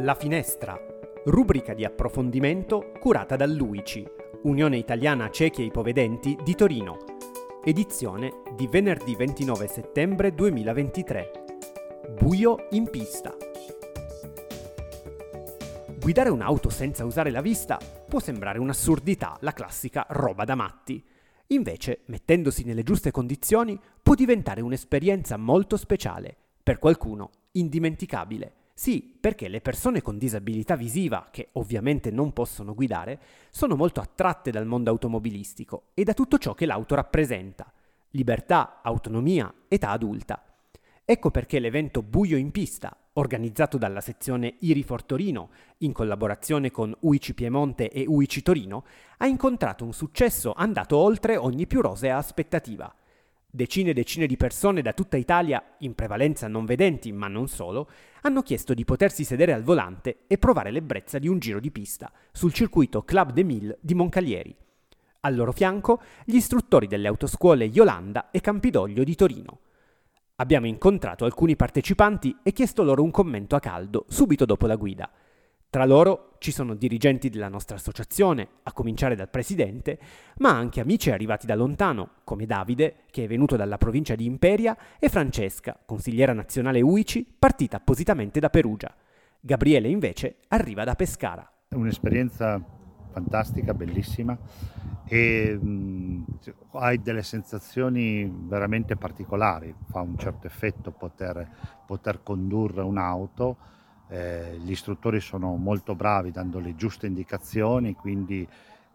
La Finestra, rubrica di approfondimento curata dall'UICI, Unione Italiana Ciechi e Ipovedenti di Torino, edizione di venerdì 29 settembre 2023. Buio in pista. Guidare un'auto senza usare la vista può sembrare un'assurdità, la classica roba da matti. Invece, mettendosi nelle giuste condizioni, può diventare un'esperienza molto speciale, per qualcuno indimenticabile. Sì, perché le persone con disabilità visiva, che ovviamente non possono guidare, sono molto attratte dal mondo automobilistico e da tutto ciò che l'auto rappresenta. Libertà, autonomia, età adulta. Ecco perché l'evento Buio in pista, organizzato dalla sezione Irifor Torino, in collaborazione con UICI Piemonte e UICI Torino, ha incontrato un successo andato oltre ogni più rosea aspettativa. Decine e decine di persone da tutta Italia, in prevalenza non vedenti ma non solo, hanno chiesto di potersi sedere al volante e provare l'ebbrezza di un giro di pista sul circuito Club de Mille di Moncalieri. Al loro fianco gli istruttori delle autoscuole Yolanda e Campidoglio di Torino. Abbiamo incontrato alcuni partecipanti e chiesto loro un commento a caldo subito dopo la guida. Tra loro ci sono dirigenti della nostra associazione, a cominciare dal presidente, ma anche amici arrivati da lontano, come Davide, che è venuto dalla provincia di Imperia, e Francesca, consigliera nazionale UICI, partita appositamente da Perugia. Gabriele invece arriva da Pescara. È un'esperienza fantastica, bellissima e mh, hai delle sensazioni veramente particolari, fa un certo effetto poter, poter condurre un'auto eh, gli istruttori sono molto bravi dando le giuste indicazioni, quindi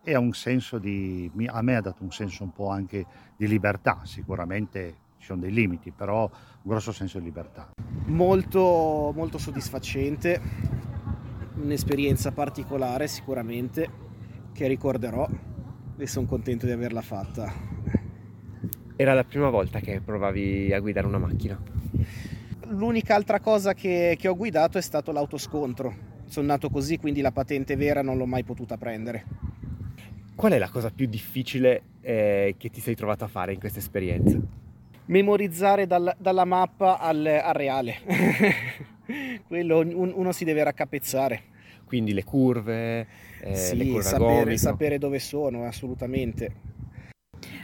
è un senso di, a me ha dato un senso un po' anche di libertà, sicuramente ci sono dei limiti, però un grosso senso di libertà. Molto, molto soddisfacente, un'esperienza particolare sicuramente che ricorderò e sono contento di averla fatta. Era la prima volta che provavi a guidare una macchina? L'unica altra cosa che, che ho guidato è stato l'autoscontro. Sono nato così, quindi la patente vera non l'ho mai potuta prendere. Qual è la cosa più difficile eh, che ti sei trovato a fare in questa esperienza? Memorizzare dal, dalla mappa al, al reale. Quello un, uno si deve raccapezzare. Quindi le curve, eh, sì, le curve sapere, sapere dove sono, assolutamente.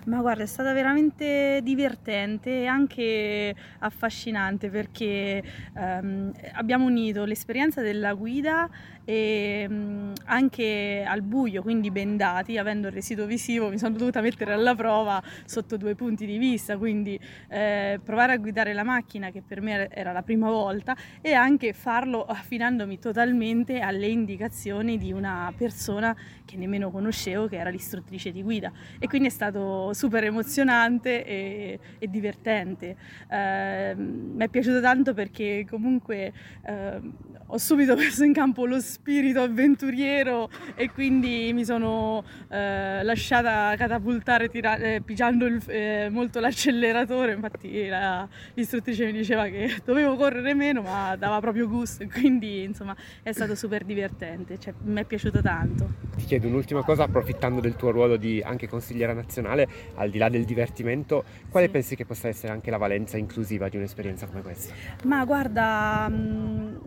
Ma guarda, è stata veramente divertente e anche affascinante perché ehm, abbiamo unito l'esperienza della guida e ehm, anche al buio, quindi bendati, avendo il residuo visivo, mi sono dovuta mettere alla prova sotto due punti di vista, quindi eh, provare a guidare la macchina che per me era la prima volta e anche farlo affidandomi totalmente alle indicazioni di una persona che nemmeno conoscevo, che era l'istruttrice di guida. E quindi è stato super emozionante e, e divertente. Eh, mi è piaciuto tanto perché comunque eh, ho subito messo in campo lo spirito avventuriero e quindi mi sono eh, lasciata catapultare tira- eh, pigiando il, eh, molto l'acceleratore. Infatti la, l'istruttrice mi diceva che dovevo correre meno, ma dava proprio gusto quindi insomma è stato super divertente, cioè, mi è piaciuto tanto. Ti chiedo un'ultima cosa, approfittando del tuo ruolo di anche consigliera nazionale, al di là del divertimento, quale sì. pensi che possa essere anche la valenza inclusiva di un'esperienza come questa? Ma guarda, mh,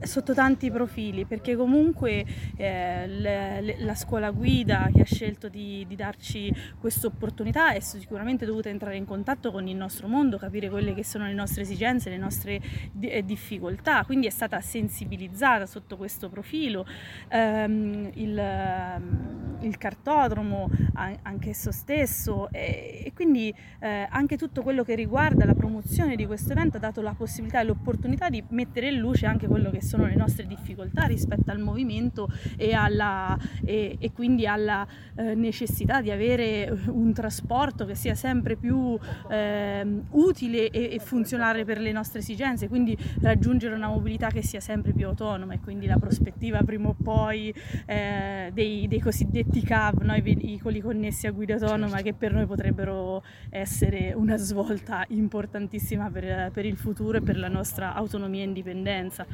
sotto tanti profili, perché comunque eh, le, le, la scuola guida che ha scelto di, di darci questa opportunità è sicuramente dovuta entrare in contatto con il nostro mondo, capire quelle che sono le nostre esigenze, le nostre di, eh, difficoltà, quindi è stata sensibilizzata sotto questo profilo. Um, il, il, cartodromo anch'esso stesso e, e quindi eh, anche tutto quello che riguarda la promozione di questo evento ha dato la possibilità e l'opportunità di mettere in luce anche quello che sono le nostre difficoltà rispetto al movimento e, alla, e, e quindi alla eh, necessità di avere un trasporto che sia sempre più eh, utile e, e, funzionale per le nostre esigenze, quindi raggiungere una mobilità che sia sempre più autonoma e quindi la prospettiva prima o poi eh, dei, dei, cosiddetti CAV, no? i veicoli connessi a guida autonoma certo. che per noi potrebbero essere una svolta importantissima per, per il futuro e per la nostra autonomia e indipendenza.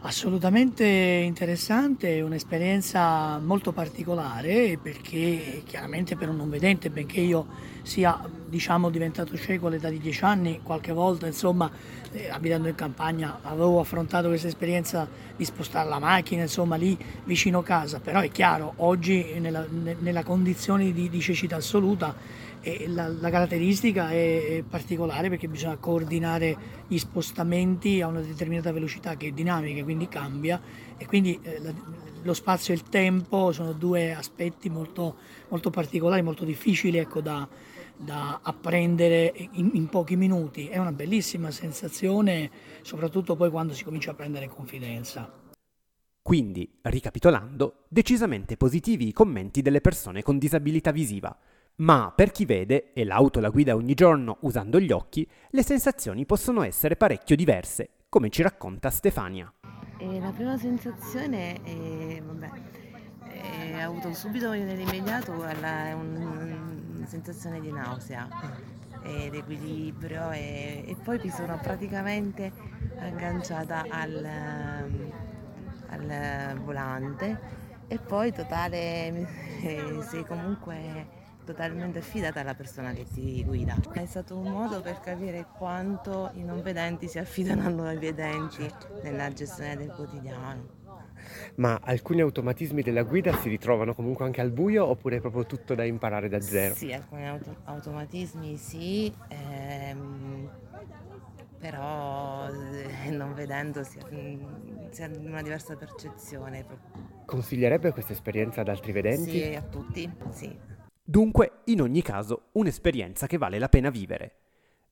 Assolutamente interessante, un'esperienza molto particolare perché chiaramente per un non vedente, benché io sia diciamo, diventato cieco all'età di 10 anni, qualche volta insomma eh, abitando in campagna avevo affrontato questa esperienza di spostare la macchina insomma lì vicino casa, però è chiaro oggi nella, nella condizione di, di cecità assoluta e la, la, caratteristica è particolare perché bisogna coordinare gli spostamenti a una determinata velocità che è dinamica, quindi cambia e quindi eh, lo spazio e il tempo sono due aspetti molto, molto particolari, molto difficili ecco, da, da, apprendere in, in, pochi minuti. È una bellissima sensazione, soprattutto poi quando si comincia a prendere confidenza. Quindi, ricapitolando, decisamente positivi i commenti delle persone con disabilità visiva ma per chi vede e l'auto la guida ogni giorno usando gli occhi, le sensazioni possono essere parecchio diverse, come ci racconta Stefania. E la prima sensazione è, vabbè, è avuto subito nell'immediato una, una sensazione di nausea ed equilibrio e, e, poi mi sono praticamente agganciata al, al volante e poi totale sei comunque totalmente affidata alla persona che ti guida. È stato un modo per capire quanto i non vedenti si affidano a noi vedenti nella gestione del quotidiano. Ma alcuni automatismi della guida si ritrovano comunque anche al buio oppure è proprio tutto da imparare da zero? Sì, alcuni auto- automatismi sì, ehm, però eh, non vedendo si ha, si ha, una diversa percezione. Consiglierebbe questa esperienza ad altri vedenti? Sì, a tutti, sì. Dunque, in ogni caso, un'esperienza che vale la pena vivere.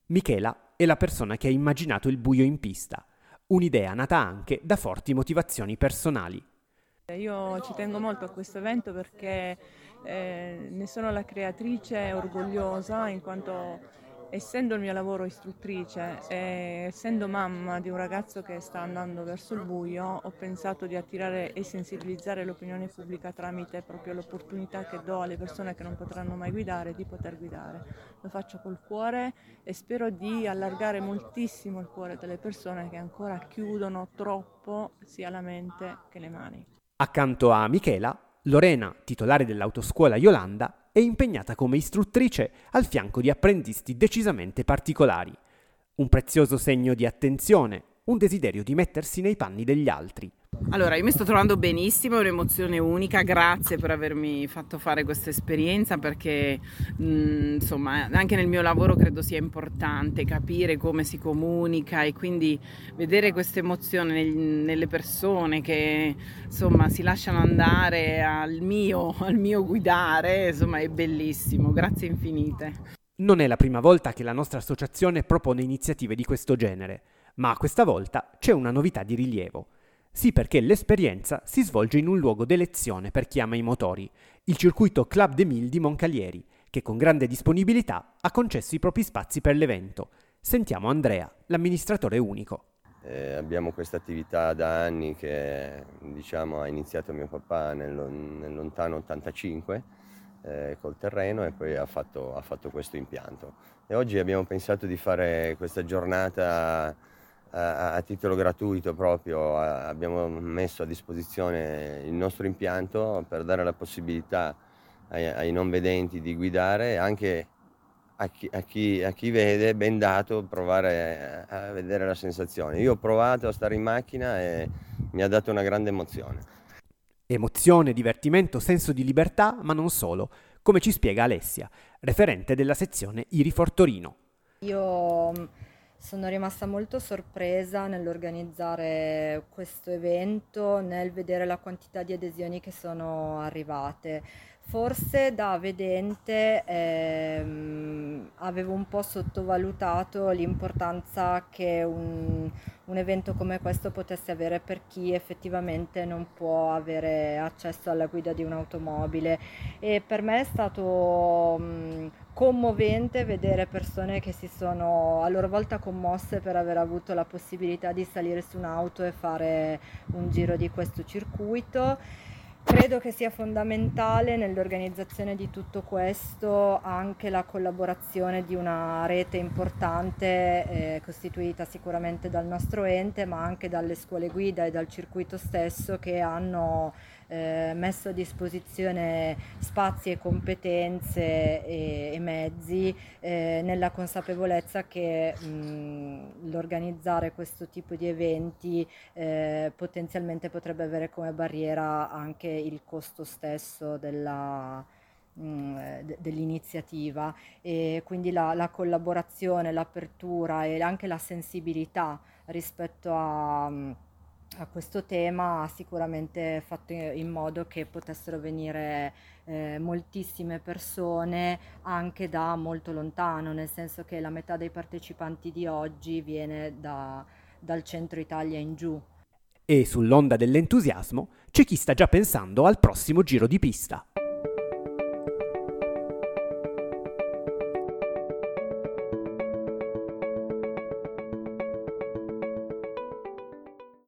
Michela è la persona che ha immaginato il buio in pista, un'idea nata anche da forti motivazioni personali. Io ci tengo molto a questo evento perché eh, ne sono la creatrice orgogliosa in quanto essendo il mio lavoro istruttrice e essendo mamma di un ragazzo che sta andando verso il buio, ho pensato di attirare e sensibilizzare l'opinione pubblica tramite proprio l'opportunità che do alle persone che non potranno mai guidare di poter guidare. Lo faccio col cuore e spero di allargare moltissimo il cuore delle persone che ancora chiudono troppo sia la mente che le mani. Accanto a Michela, Lorena, titolare dell'autoscuola Yolanda, è impegnata come istruttrice al fianco di apprendisti decisamente particolari. Un prezioso segno di attenzione, un desiderio di mettersi nei panni degli altri. Allora, io mi sto trovando benissimo, è un'emozione unica, grazie per avermi fatto fare questa esperienza perché mh, mm, insomma anche nel mio lavoro credo sia importante capire come si comunica e quindi vedere questa emozione nel, nelle persone che insomma si lasciano andare al mio, al mio guidare, insomma è bellissimo, grazie infinite. Non è la prima volta che la nostra associazione propone iniziative di questo genere, ma questa volta c'è una novità di rilievo. Sì, perché l'esperienza si svolge in un luogo d'elezione per chi ama i motori, il circuito Club de Mille di Moncalieri, che con grande disponibilità ha concesso i propri spazi per l'evento. Sentiamo Andrea, l'amministratore unico. Eh, abbiamo questa attività da anni che diciamo, ha iniziato mio papà nel, nel lontano 85 eh, col terreno e poi ha fatto, ha fatto questo impianto. E oggi abbiamo pensato di fare questa giornata a, titolo gratuito proprio abbiamo messo a disposizione il nostro impianto per dare la possibilità ai, ai non vedenti di guidare e anche a chi, a, chi, a chi, vede, ben dato, provare a, a vedere la sensazione. Io ho provato a stare in macchina e mi ha dato una grande emozione. Emozione, divertimento, senso di libertà, ma non solo, come ci spiega Alessia, referente della sezione Iri Fortorino. Io sono rimasta molto sorpresa nell'organizzare questo evento, nel vedere la quantità di adesioni che sono arrivate. Forse da vedente ehm, avevo un po' sottovalutato l'importanza che un, un, evento come questo potesse avere per chi effettivamente non può avere accesso alla guida di un'automobile e per me è stato mh, commovente vedere persone che si sono a loro volta commosse per aver avuto la possibilità di salire su un'auto e fare un giro di questo circuito Credo che sia fondamentale nell'organizzazione di tutto questo anche la collaborazione di una rete importante eh, costituita sicuramente dal nostro ente ma anche dalle scuole guida e dal circuito stesso che hanno eh, messo a disposizione spazi e competenze e, e mezzi eh, nella consapevolezza che mh, l'organizzare questo tipo di eventi eh, potenzialmente potrebbe avere come barriera anche il costo stesso della, dell'iniziativa e quindi la, la, collaborazione, l'apertura e anche la sensibilità rispetto a a questo tema ha sicuramente fatto in modo che potessero venire eh, moltissime persone anche da molto lontano, nel senso che la metà dei partecipanti di oggi viene da, dal centro Italia in giù. E sull'onda dell'entusiasmo c'è chi sta già pensando al prossimo giro di pista.